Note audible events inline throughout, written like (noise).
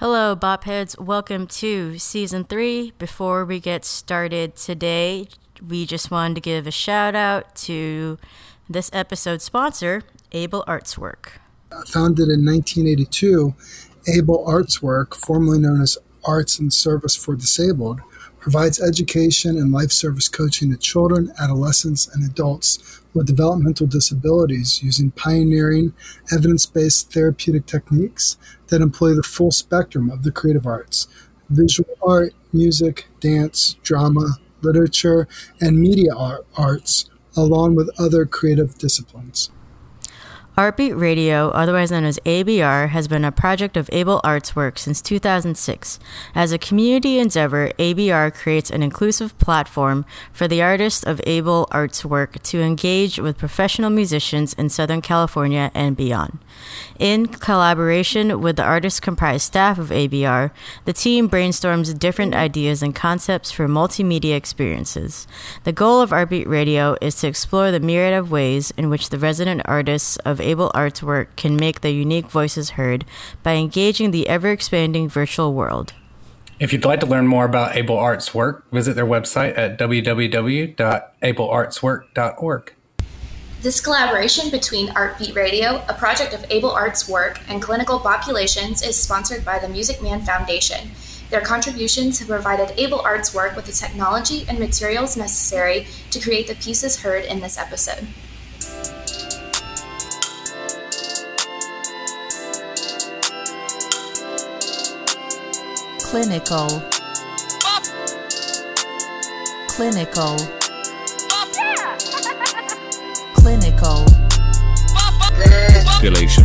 Hello, Bopheads. Welcome to season three. Before we get started today, we just wanted to give a shout out to this episode's sponsor, Able Artswork. Founded in 1982, Able Artswork, formerly known as Arts and Service for Disabled, provides education and life service coaching to children, adolescents, and adults with developmental disabilities using pioneering, evidence based therapeutic techniques that employ the full spectrum of the creative arts visual art, music, dance, drama, literature, and media art, arts, along with other creative disciplines. Artbeat Radio, otherwise known as ABR, has been a project of Able Arts Work since 2006. As a community endeavor, ABR creates an inclusive platform for the artists of Able Arts Work to engage with professional musicians in Southern California and beyond. In collaboration with the artist comprised staff of ABR, the team brainstorms different ideas and concepts for multimedia experiences. The goal of Artbeat Radio is to explore the myriad of ways in which the resident artists of Able Artswork can make their unique voices heard by engaging the ever expanding virtual world. If you'd like to learn more about Able Arts work, visit their website at www.ableartswork.org. This collaboration between Artbeat Radio, a project of Able Arts Work, and Clinical Populations is sponsored by the Music Man Foundation. Their contributions have provided Able Arts Work with the technology and materials necessary to create the pieces heard in this episode. Clinical. Clinical. Clinical. Population.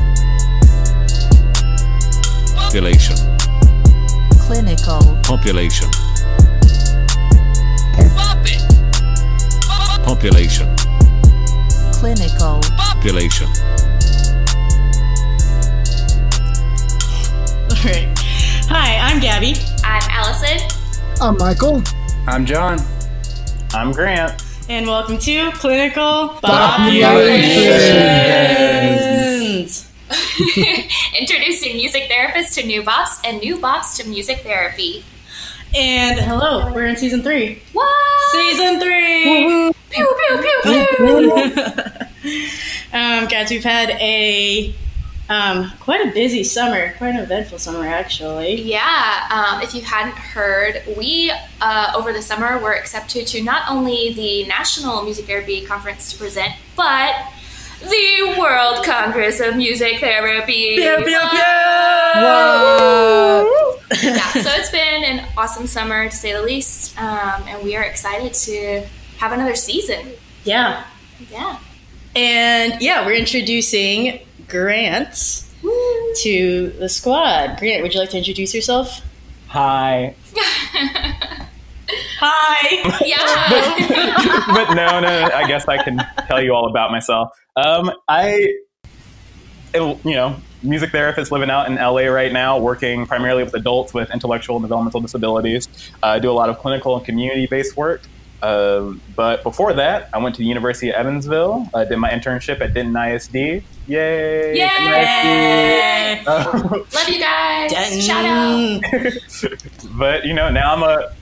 Population. Clinical. Population. Population. Clinical. Population. All right. Hi, I'm Gabby. I'm Allison. I'm Michael. I'm John. I'm Grant. And welcome to Clinical Populations. Populations. (laughs) Introducing music therapists to new bops and new bops to music therapy. And hello, we're in season three. What? Season three. Pew, pew, pew, pew. (laughs) um, guys, we've had a um, quite a busy summer, quite an eventful summer actually. Yeah, um, if you hadn't heard, we uh, over the summer were accepted to not only the National Music Therapy Conference to present, but the World Congress of Music Therapy. Pew, pew, pew. yeah, (laughs) so it's been an awesome summer to say the least, um, and we are excited to have another season. Yeah. Yeah. And yeah, we're introducing Grant to the squad. Grant, would you like to introduce yourself? Hi. Hi. Yeah. (laughs) but no, no, I guess I can tell you all about myself. Um, I, it- you know, music therapist living out in LA right now, working primarily with adults with intellectual and developmental disabilities. Uh, I do a lot of clinical and community based work. Um, but before that, I went to the University of Evansville. I did my internship at Denton ISD. Yay! Yay! ISD. Uh, Love you guys. Denton. Shout out. (laughs) but you know now i'm a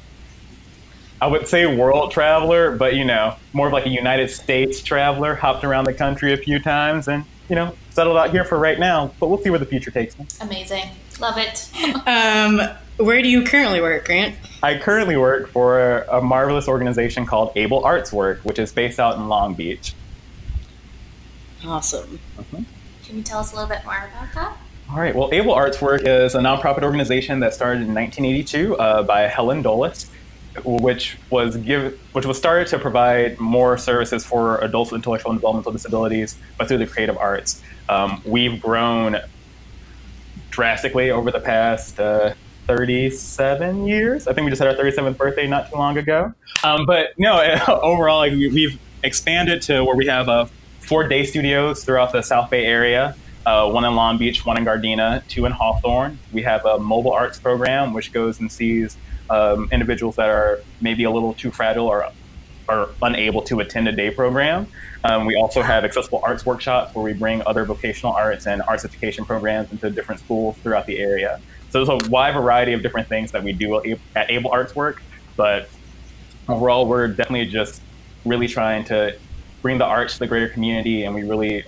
i would say world traveler but you know more of like a united states traveler hopped around the country a few times and you know settled out here for right now but we'll see where the future takes me Amazing. Love it. Um, where do you currently work, Grant? i currently work for a marvelous organization called able arts work which is based out in long beach Awesome. Can you tell us a little bit more about that? All right. Well, Able Arts Work is a nonprofit organization that started in 1982 uh, by Helen Dulles, which was give, which was started to provide more services for adults with intellectual and developmental disabilities, but through the creative arts. Um, we've grown drastically over the past uh, 37 years. I think we just had our 37th birthday not too long ago. Um, but no, (laughs) overall, like, we, we've expanded to where we have uh, four day studios throughout the South Bay area. Uh, one in Long Beach, one in Gardena, two in Hawthorne. We have a mobile arts program, which goes and sees um, individuals that are maybe a little too fragile or are unable to attend a day program. Um, we also have accessible arts workshops where we bring other vocational arts and arts education programs into different schools throughout the area. So there's a wide variety of different things that we do at Able Arts Work, but overall, we're definitely just really trying to bring the arts to the greater community, and we really,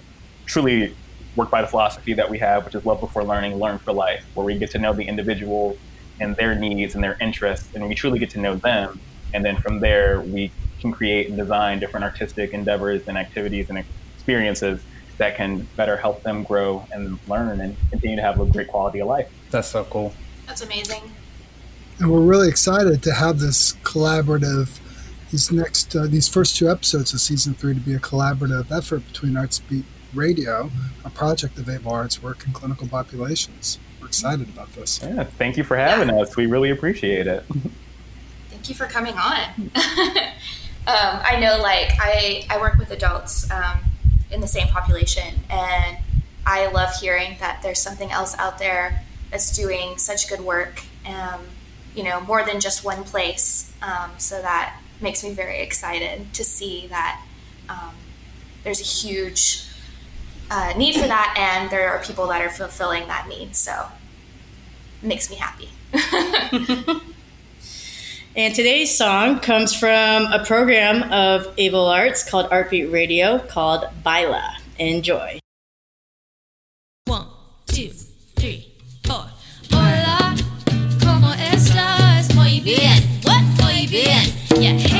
truly work by the philosophy that we have, which is love before learning, learn for life, where we get to know the individual and their needs and their interests, and we truly get to know them. And then from there, we can create and design different artistic endeavors and activities and experiences that can better help them grow and learn and continue to have a great quality of life. That's so cool. That's amazing. And we're really excited to have this collaborative, these next, uh, these first two episodes of season three to be a collaborative effort between Artbeat Radio, a project of Able Arts Work in clinical populations. We're excited about this. Yeah, thank you for having yeah. us. We really appreciate it. (laughs) Thank you for coming on. (laughs) um, I know, like, I, I work with adults um, in the same population, and I love hearing that there's something else out there that's doing such good work, um, you know, more than just one place. Um, so that makes me very excited to see that um, there's a huge uh, need for that, and there are people that are fulfilling that need. So it makes me happy. (laughs) (laughs) and today's song comes from a program of Able Arts called Artbeat Radio called Baila. Enjoy. One, two, three, four. Hola, ¿cómo estás? Muy bien. What? Muy bien. Yeah,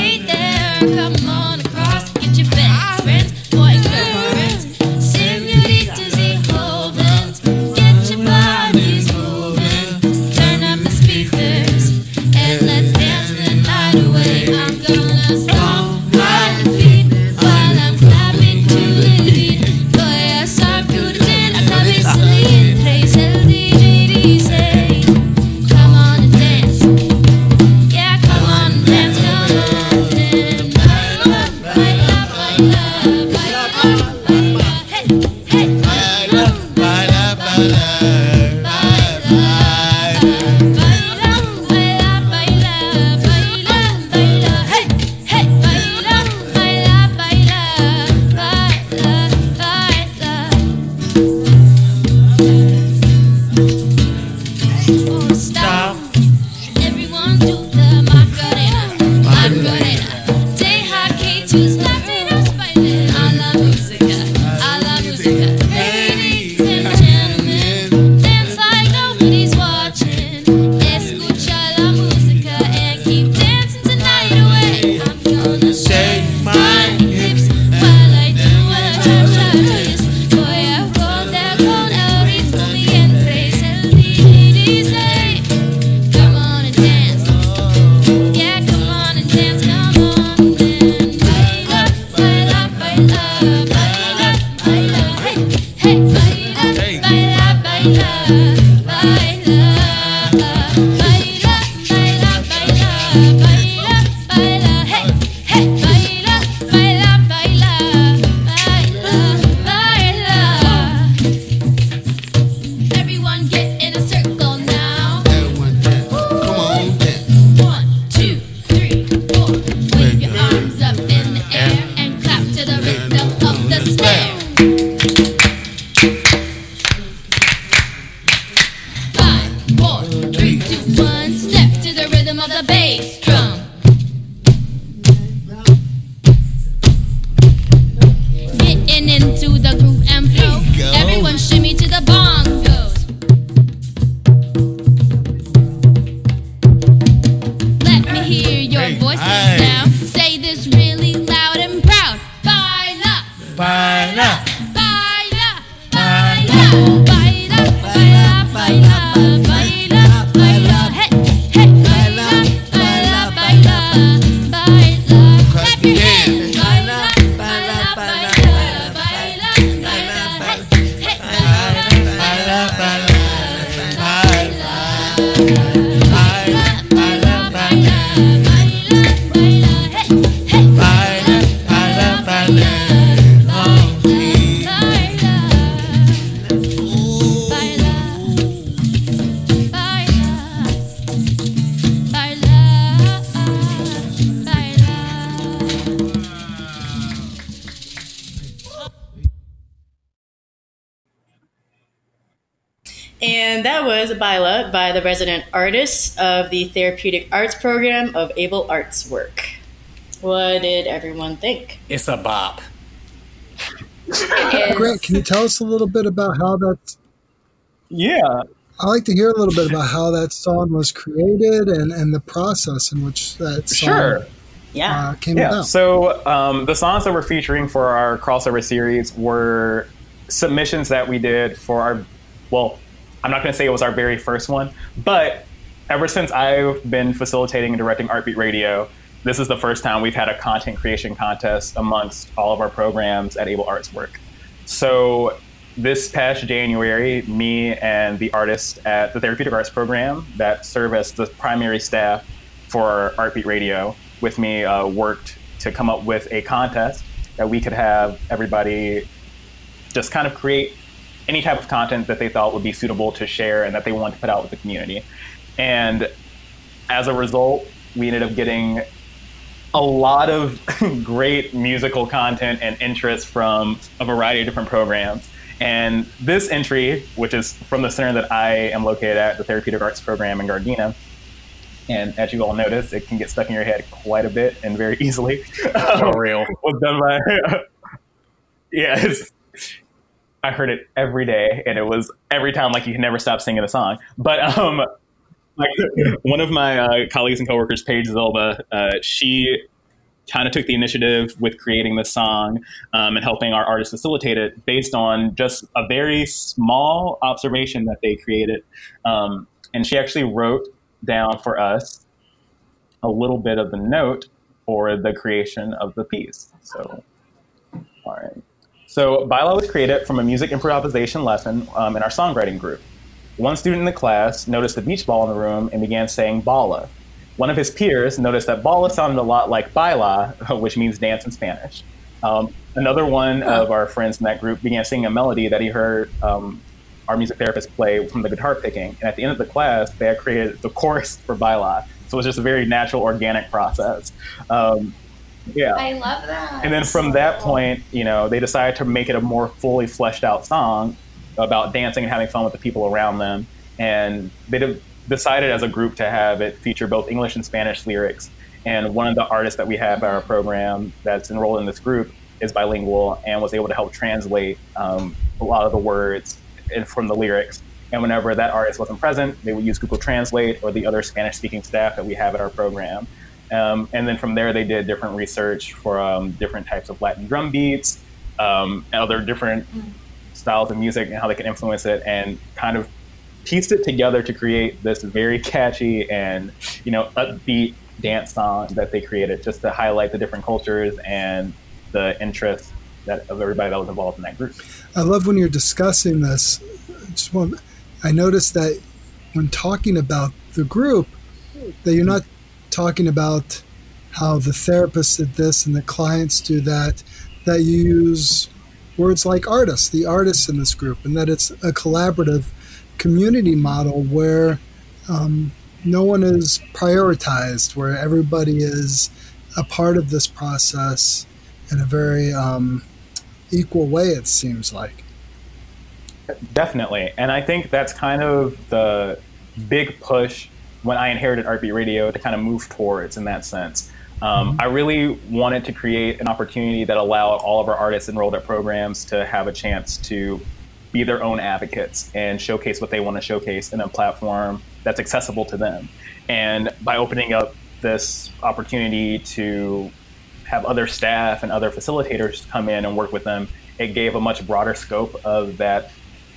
And And that was Baila by the resident artist of the Therapeutic Arts Program of Able Arts Work. What did everyone think? It's a bop. Grant, can you tell us a little bit about how that's? Yeah. I like to hear a little bit about how that song was created and, and the process in which that song Sure. Yeah. uh, came Yeah. about. So um, the songs that we're featuring for our crossover series were submissions that we did for our. Well, I'm not going to say it was our very first one, but ever since I've been facilitating and directing Artbeat Radio, this is the first time we've had a content creation contest amongst all of our programs at Able Arts Work. So this past January, me and the artists at the Therapeutic Arts Program that serve as the primary staff for Artbeat Radio with me uh, worked to come up with a contest that we could have everybody just kind of create any type of content that they thought would be suitable to share and that they wanted to put out with the community. And as a result, we ended up getting a lot of (laughs) great musical content and interest from a variety of different programs. And this entry, which is from the center that I am located at, the Therapeutic Arts Program in Gardena, and as you all notice, it can get stuck in your head quite a bit and very (laughs) easily. For real. (laughs) was done by yeah it's, i heard it every day and it was every time like you can never stop singing the song. But (laughs) um like one of my uh, colleagues and coworkers paige zilba uh, she kind of took the initiative with creating this song um, and helping our artists facilitate it based on just a very small observation that they created. Um, and she actually wrote down for us a little bit of the note for the creation of the piece. So all right. So, Baila was created from a music improvisation lesson um, in our songwriting group. One student in the class noticed a beach ball in the room and began saying bala. One of his peers noticed that bala sounded a lot like baila, (laughs) which means dance in Spanish. Um, another one of our friends in that group began singing a melody that he heard um, our music therapist play from the guitar picking. And at the end of the class, they had created the chorus for baila. So it was just a very natural, organic process. Um, yeah. I love that. And then from that point, you know, they decided to make it a more fully fleshed out song about dancing and having fun with the people around them. And they de- decided as a group to have it feature both English and Spanish lyrics. And one of the artists that we have at our program that's enrolled in this group is bilingual and was able to help translate um, a lot of the words and from the lyrics. And whenever that artist wasn't present, they would use Google Translate or the other Spanish speaking staff that we have at our program. Um, and then from there, they did different research for um, different types of Latin drum beats, um, and other different styles of music and how they can influence it, and kind of pieced it together to create this very catchy and you know upbeat dance song that they created, just to highlight the different cultures and the interests that of everybody that was involved in that group. I love when you're discussing this. Just want, I noticed that when talking about the group, that you're not talking about how the therapist did this and the clients do that. That you use words like artists, the artists in this group, and that it's a collaborative community model where um, no one is prioritized, where everybody is a part of this process in a very um, equal way. It seems like. Definitely. And I think that's kind of the big push when I inherited Artbeat Radio to kind of move towards in that sense. Um, I really wanted to create an opportunity that allowed all of our artists enrolled at programs to have a chance to be their own advocates and showcase what they want to showcase in a platform that's accessible to them. And by opening up this opportunity to have other staff and other facilitators come in and work with them, it gave a much broader scope of that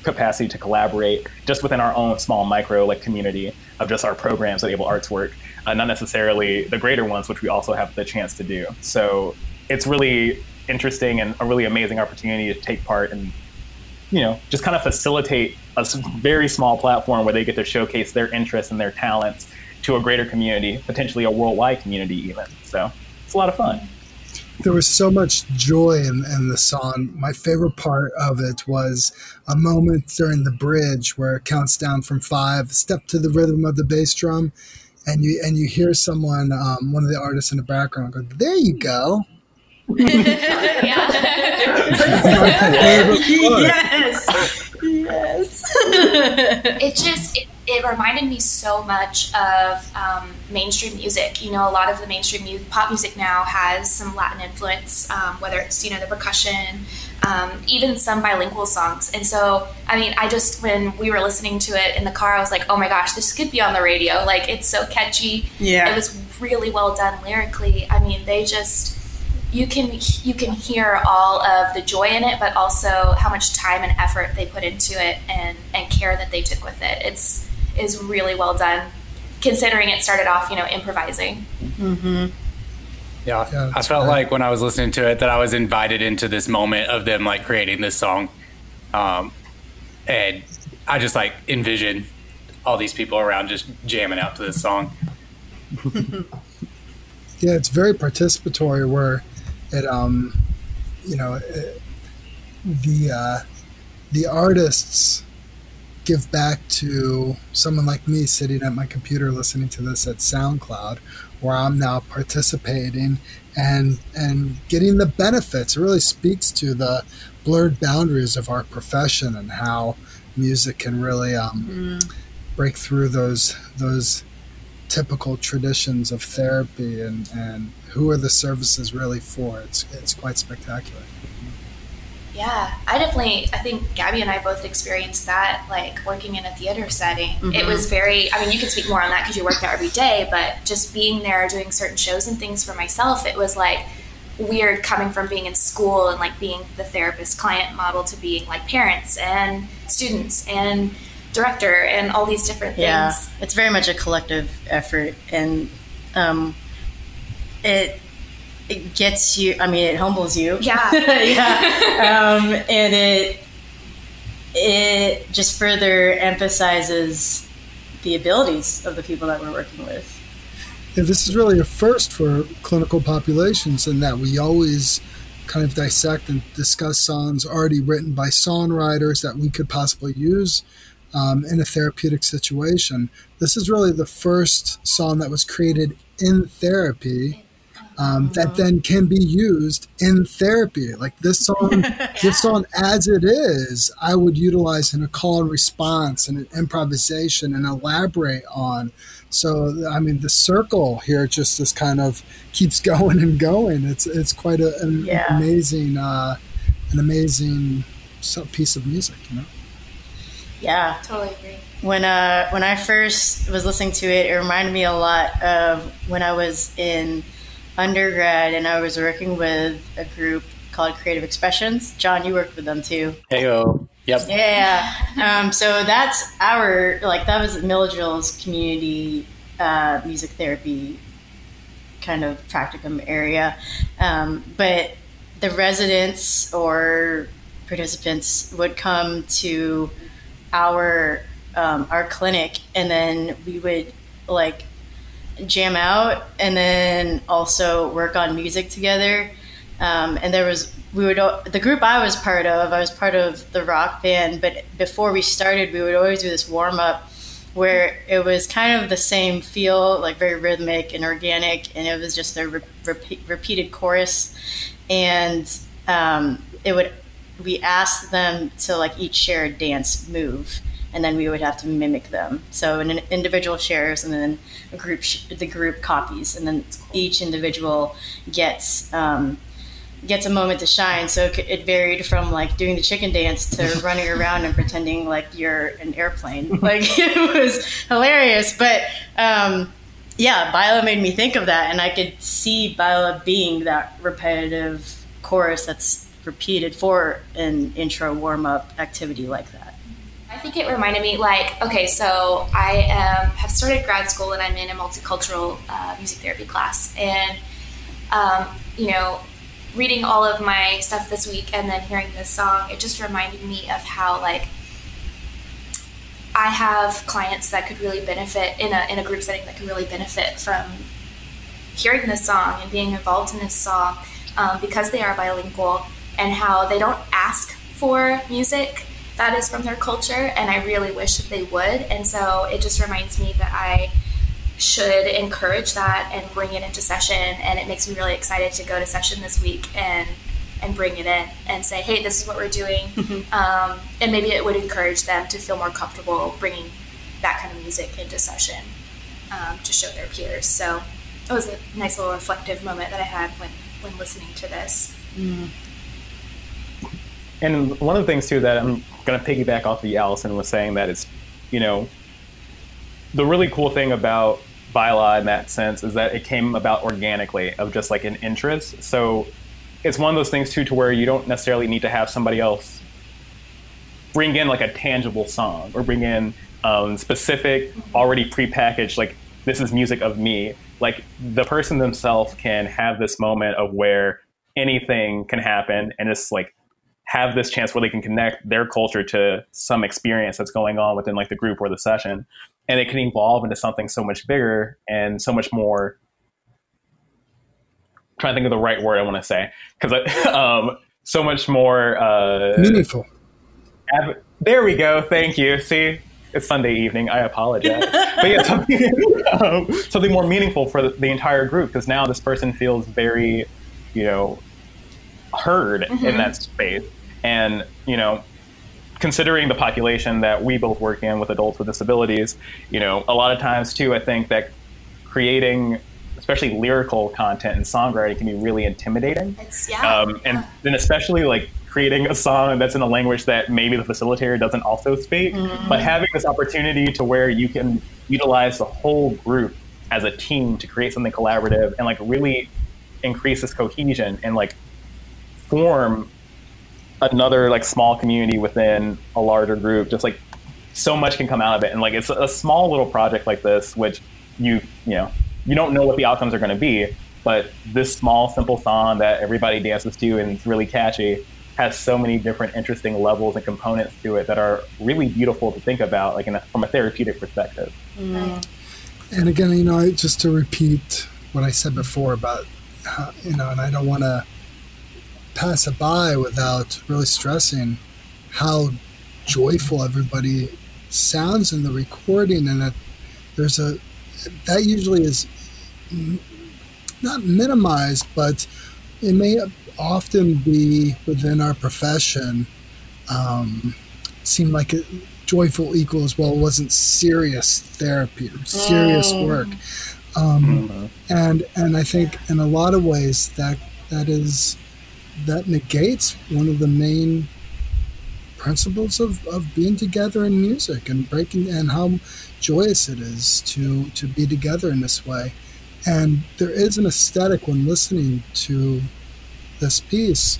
capacity to collaborate just within our own small micro like community of just our programs at Able Arts Work, uh, not necessarily the greater ones, which we also have the chance to do. So it's really interesting and a really amazing opportunity to take part and you know just kind of facilitate a very small platform where they get to showcase their interests and their talents to a greater community, potentially a worldwide community even. So it's a lot of fun. There was so much joy in, in the song. My favorite part of it was a moment during the bridge where it counts down from five, step to the rhythm of the bass drum, and you and you hear someone, um, one of the artists in the background, go, "There you go." (laughs) yeah. My favorite part. yes. yes. (laughs) it just it, it reminded me so much of um, mainstream music. You know, a lot of the mainstream mu- pop music now has some Latin influence, um, whether it's you know the percussion, um, even some bilingual songs. And so, I mean, I just when we were listening to it in the car, I was like, oh my gosh, this could be on the radio. Like it's so catchy. Yeah. it was really well done lyrically. I mean, they just you can you can hear all of the joy in it, but also how much time and effort they put into it and and care that they took with it. It's is really well done, considering it started off you know improvising. Yeah, Yeah, I felt great. like when I was listening to it that I was invited into this moment of them like creating this song, um, and I just like envisioned all these people around just jamming out to this song. (laughs) Yeah, it's very participatory where it, um, you know, it, the uh, the artists give back to someone like me sitting at my computer listening to this at SoundCloud, where I'm now participating and and getting the benefits. It really speaks to the blurred boundaries of our profession and how music can really um, break through those those typical traditions of therapy and, and who are the services really for. It's it's quite spectacular. Yeah, I definitely. I think Gabby and I both experienced that, like working in a theater setting. It Mm-hmm. was very. I mean, you could speak more on that because you work there every day, but just being there, doing certain shows and things for myself, it was like weird coming from being in school and like being the therapist client model to being like parents and students and director and all these different things. Yeah, it's very much a collective effort, and um, it it gets you. I mean, it humbles you. Yeah. (laughs) yeah, um, and it it just further emphasizes the abilities of the people that we're working with. Yeah, this is really a first for clinical populations in that we always kind of dissect and discuss songs already written by songwriters that we could possibly use um, in a therapeutic situation. This is really the first song that was created in therapy um, that then can be used in therapy. Like this song, (laughs) this song as it is, I would utilize in a call and response and an improvisation and elaborate on. So I mean, the circle here just just kind of keeps (laughs) going and going. It's it's quite a, an Yeah. amazing uh, an amazing piece of music, you know. Yeah, totally agree. when uh when I first was listening to it, it reminded me a lot of when I was in undergrad and I was working with a group called Creative Expressions. John, you worked with them too. Heyo. Yep. Yeah. Um, so that's our like that was Milledgeville's community uh, music therapy kind of practicum area, um, but the residents or participants would come to our um, our clinic, and then we would like jam out, and then also work on music together. Um, and there was we would the group I was part of. I was part of the rock band, but before we started, we would always do this warm up where it was kind of the same feel, like very rhythmic and organic, and it was just a re- repeat, repeated chorus, and um, it would we asked them to like each share a dance move and then we would have to mimic them. So an individual shares and then a group sh- the group copies and then each individual gets um, gets a moment to shine. So it, it varied from like doing the chicken dance to (laughs) running around and pretending like you're an airplane. (laughs) Like it was hilarious but um, yeah, Baila made me think of that, and I could see Baila being that repetitive chorus that's repeated for an intro warm up activity like that. I think it reminded me, like, okay, so I um, have started grad school and I'm in a multicultural uh, music therapy class, and um, you know, reading all of my stuff this week and then hearing this song, it just reminded me of how like I have clients that could really benefit in a in a group setting that could really benefit from hearing this song and being involved in this song um, because they are bilingual and how they don't ask for music that is from their culture and I really wish that they would and so it just reminds me that I should encourage that and bring it into session and it makes me really excited to go to session this week and and bring it in and say, hey, this is what we're doing. (laughs) um, and maybe it would encourage them to feel more comfortable bringing that kind of music into session um, to show their peers. So it was a nice little reflective moment that I had when, when listening to this. And one of the things too that I'm going to piggyback off of Allison was saying that it's, you know, the really cool thing about Baila in that sense is that it came about organically of just like an interest. So it's one of those things too to where you don't necessarily need to have somebody else bring in like a tangible song or bring in um, specific already prepackaged like this is music of me like the person themselves can have this moment of where anything can happen and it's like have this chance where they can connect their culture to some experience that's going on within like the group or the session and it can evolve into something so much bigger and so much more trying to think of the right word i want to say because (laughs) um, so much more uh, Meaningful. Ab- there we go. Thank you. See, it's Sunday evening. I apologize. (laughs) but yeah, something, (laughs) um, something more meaningful for the, the entire group because now this person feels very, you know, heard in that space. And, you know, considering the population that we both work in with adults with disabilities, you know, a lot of times too, I think that creating especially lyrical content and songwriting can be really intimidating. Yeah. um, and then especially like creating a song that's in a language that maybe the facilitator doesn't also speak but having this opportunity to where you can utilize the whole group as a team to create something collaborative and like really increase this cohesion and like form another like small community within a larger group just like so much can come out of it. And like it's a small little project like this which you you know you don't know what the outcomes are going to be but this small simple song that everybody dances to and it's really catchy has so many different interesting levels and components to it that are really beautiful to think about like in a, from a therapeutic perspective. Mm-hmm. And again, you know, just to repeat what I said before about, how, you know, and I don't want to pass it by without really stressing how joyful everybody sounds in the recording, and that there's a that usually is not minimized, but it may often be within our profession um, seem like it, joyful equals well it wasn't serious therapy or serious work. Um, and and I think in a lot of ways that that is that negates one of the main principles of, of being together in music and breaking and how joyous it is to to be together in this way. And there is an aesthetic when listening to this piece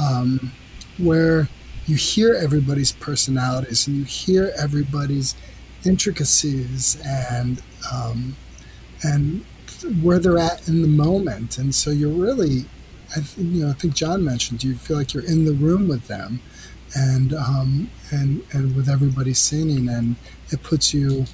um, where you hear everybody's personalities and you hear everybody's intricacies and um, and where they're at in the moment. And so you're really I th- you know I think John mentioned you feel like you're in the room with them? And um, and and with everybody singing and it puts you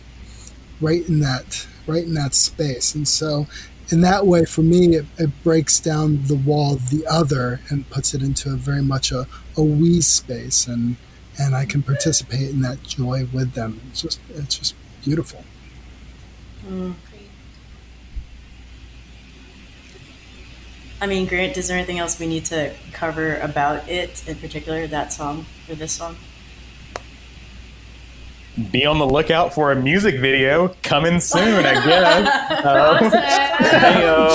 right in that right in that space. And so in that way for me it, it breaks down the wall of the other and puts it into a very much a, a we space and and I can participate in that joy with them. It's just it's just beautiful I mean, Grant, is there anything else we need to cover about it, in particular, that song or this song? be on the lookout for a music video coming soon i guess (laughs) Um,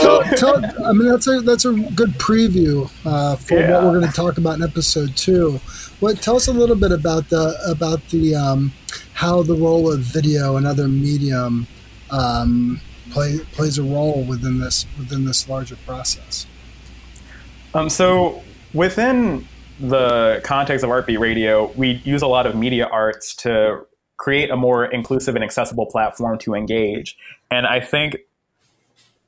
tell, tell, I mean, that's a that's a good preview uh, for Yeah. what we're going to talk about in episode two. What tell us a little bit about the about the um, how the role of video and other medium um, play plays a role within this within this larger process. Um, so within the context of Artbeat Radio, we use a lot of media arts to create a more inclusive and accessible platform to engage. And I think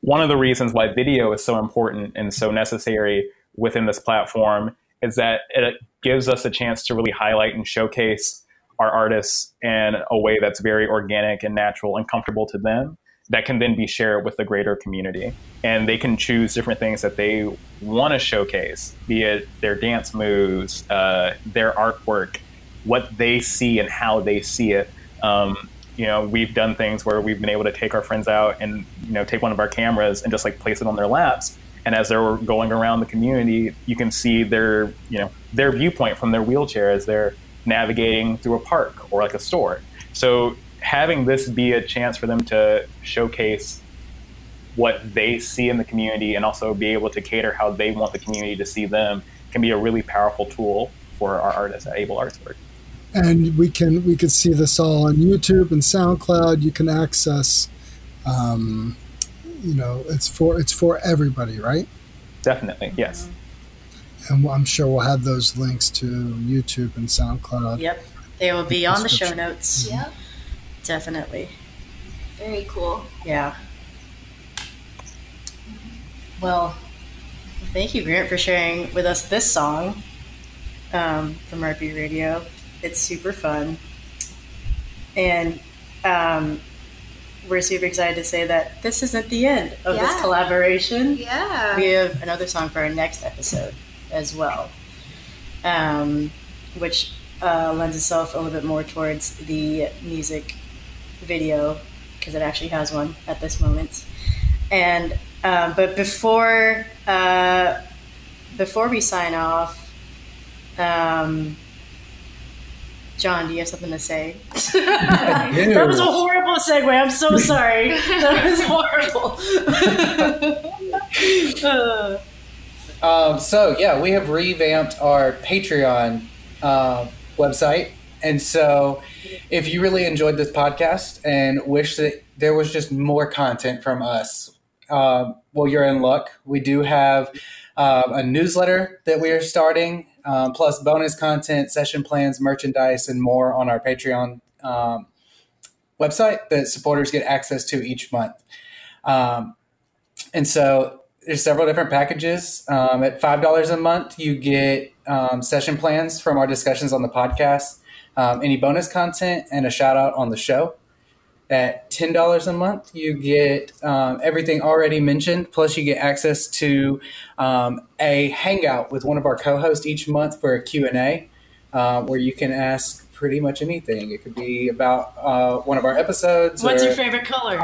one of the reasons why video is so important and so necessary within this platform is that it gives us a chance to really highlight and showcase our artists in a way that's very organic and natural and comfortable to them that can then be shared with the greater community. And they can choose different things that they want to showcase, be it their dance moves, uh, their artwork, what they see and how they see it. Um, you know, we've done things where we've been able to take our friends out and, you know, take one of our cameras and just like place it on their laps And as they're going around the community, you can see their, you know, their viewpoint from their wheelchair as they're navigating through a park or like a store. So having this be a chance for them to showcase what they see in the community and also be able to cater how they want the community to see them can be a really powerful tool for our artists at Able Arts Work. and we can we can see this all on YouTube and SoundCloud. You can access, um, you know, it's for it's for everybody, right? Definitely, yes. And I'm sure we'll have those links to YouTube and SoundCloud. Yep. They will be on the show notes. Yeah. Definitely. Very cool. Yeah. Well, thank you, Grant, for sharing with us this song um, from Artbeat Radio. It's super fun. And um, we're super excited to say that this isn't the end of this collaboration. Yeah. We have another song for our next episode as well, um, which uh, lends itself a little bit more towards the music video because it actually has one at this moment. And um, but before uh, before we sign off, um, John, do you have something to say? (laughs) that was a horrible segue. I'm so (laughs) sorry. That was horrible. Uh, (laughs) Um, so yeah, we have revamped our Patreon uh, website, and so if you really enjoyed this podcast and wish that there was just more content from us, uh, well, you're in luck. We do have uh, a newsletter that we are starting, um, plus bonus content, session plans, merchandise, and more on our Patreon um, website that supporters get access to each month. Um, and so there's several different packages. Um, at five dollars a month, you get um, session plans from our discussions on the podcast, um, any bonus content, and a shout out on the show. At ten dollars a month, you get um, everything already mentioned, plus you get access to um, a hangout with one of our co-hosts each month for a Q and A, uh, where you can ask pretty much anything. It could be about uh, one of our episodes. what's or- your favorite color?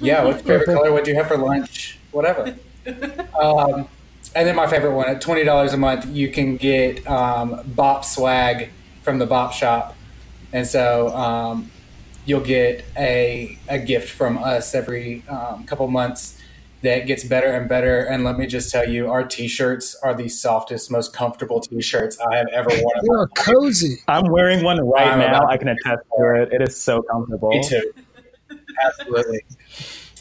yeah, what's your favorite color? What'd you have for lunch? Whatever. (laughs) Um, and then my favorite one at twenty dollars a month, you can get um, Bop swag from the Bop shop, and so um, you'll get a a gift from us every um, couple months that gets better and better. And let me just tell you, our T-shirts are the softest, most comfortable T-shirts I have ever worn. They are cozy. I'm wearing one right I'm now. I can attest to it. It is so comfortable. Me too. Absolutely.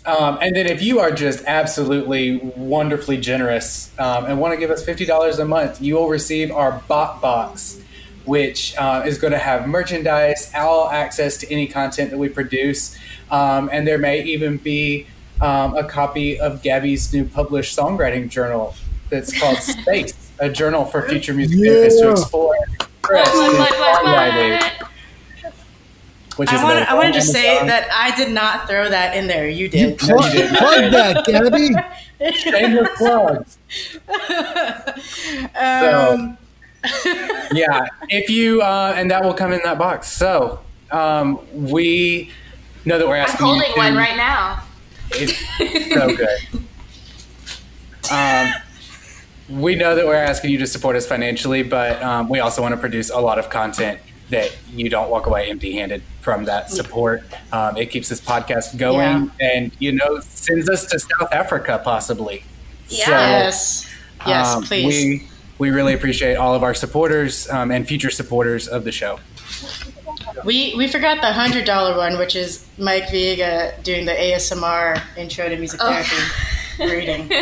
Um, and then if you are just absolutely wonderfully generous um, and want to give us $50 a month, you will receive our Bop box, which uh, is going to have merchandise, all access to any content that we produce. Um, and there may even be um, a copy of Gabby's new published songwriting journal that's called (laughs) Space, a journal for future music therapists to explore. interest in songwriting, Which is I want to. I want to just say Amazon. that I did not throw that in there. You You did. plug, did not. plug that, Gabby. (laughs) Shameless plug. (laughs) um, yeah, if you uh, and that will come in that box. So um, we know that we're asking. I'm holding you to, one right now. It's so good. Um, we know that we're asking you to support us financially, but um, we also want to produce a lot of content that you don't walk away empty-handed from that support. Um, it keeps this podcast going, and you know, sends us to South Africa possibly. Yeah. So, yes. Yes, um, please. We we really appreciate all of our supporters um, and future supporters of the show. We we forgot the hundred dollar one, which is Mike Viega doing the ASMR intro to music Oh. therapy reading. (laughs)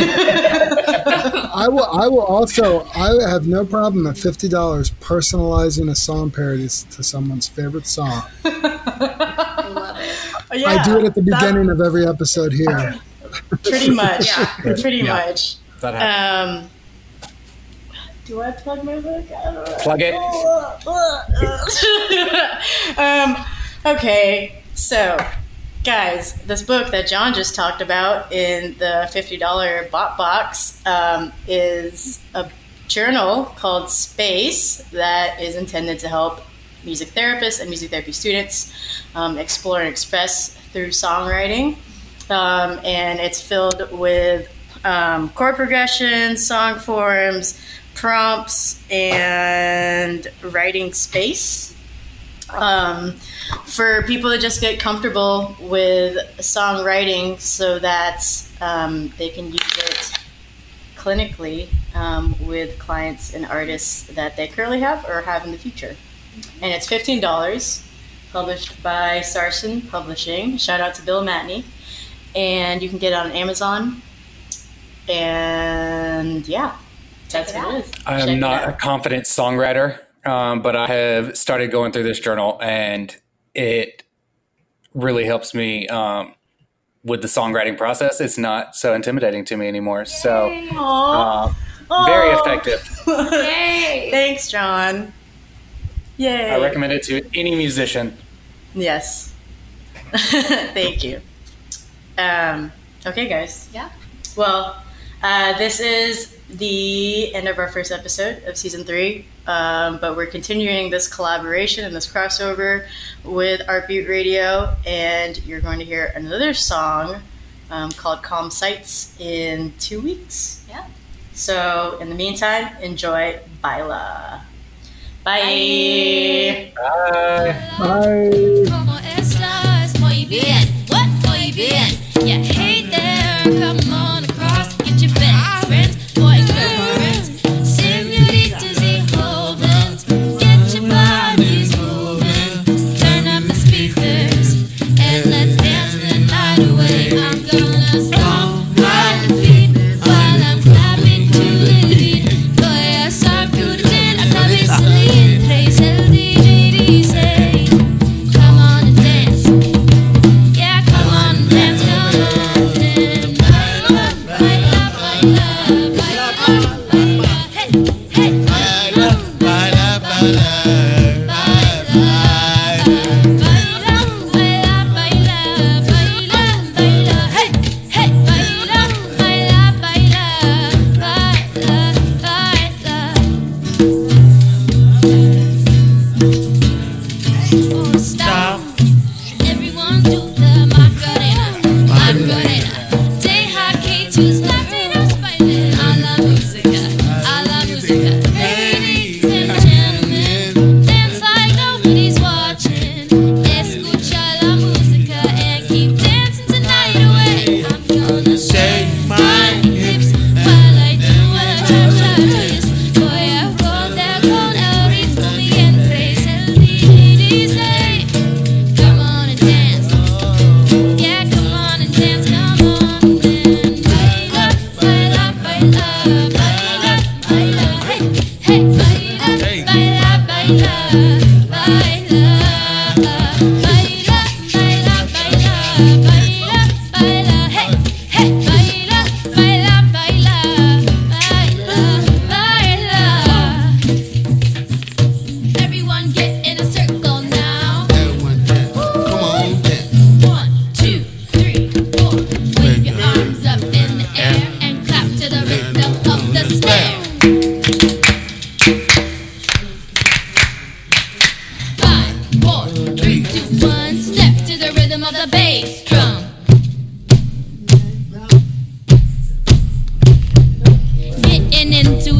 I will. I will also. I have no problem at fifty dollars personalizing a song parody to someone's favorite song. I love it. Yeah, I do it at the that- beginning of every episode here. pretty much. Yeah. (laughs) Pretty Yeah. much. That happens. Um, do I plug my book? I don't know. Plug it. (laughs) um, okay, so guys, this book that John just talked about in the $50 Bop box um, is a journal called Space that is intended to help music therapists and music therapy students um, explore and express through songwriting. Um, and it's filled with um, chord progressions, song forms, prompts, and writing space. Um, for people to just get comfortable with songwriting so that um, they can use it clinically um, with clients and artists that they currently have or have in the future. And it's $15, published by Sarsen Publishing. Shout out to Bill Matney. And you can get it on Amazon. And yeah, that's it what out. it is. I am not out. a confident songwriter, um, but I have started going through this journal, and it really helps me um, with the songwriting process. It's not so intimidating to me anymore. So, Aw. uh, very effective. Yay! (laughs) Thanks, John. Yay. I recommend it to any musician. Yes. (laughs) Thank you. Um, okay, guys. Yeah. Well, uh, this is the end of our first episode of season three, um, but we're continuing this collaboration and this crossover with Artbeat Radio, and you're going to hear another song um, called Calm Sights in two weeks. Yeah. So, in the meantime, enjoy Baila. Bye. Bye. ¿Cómo estás? Muy Into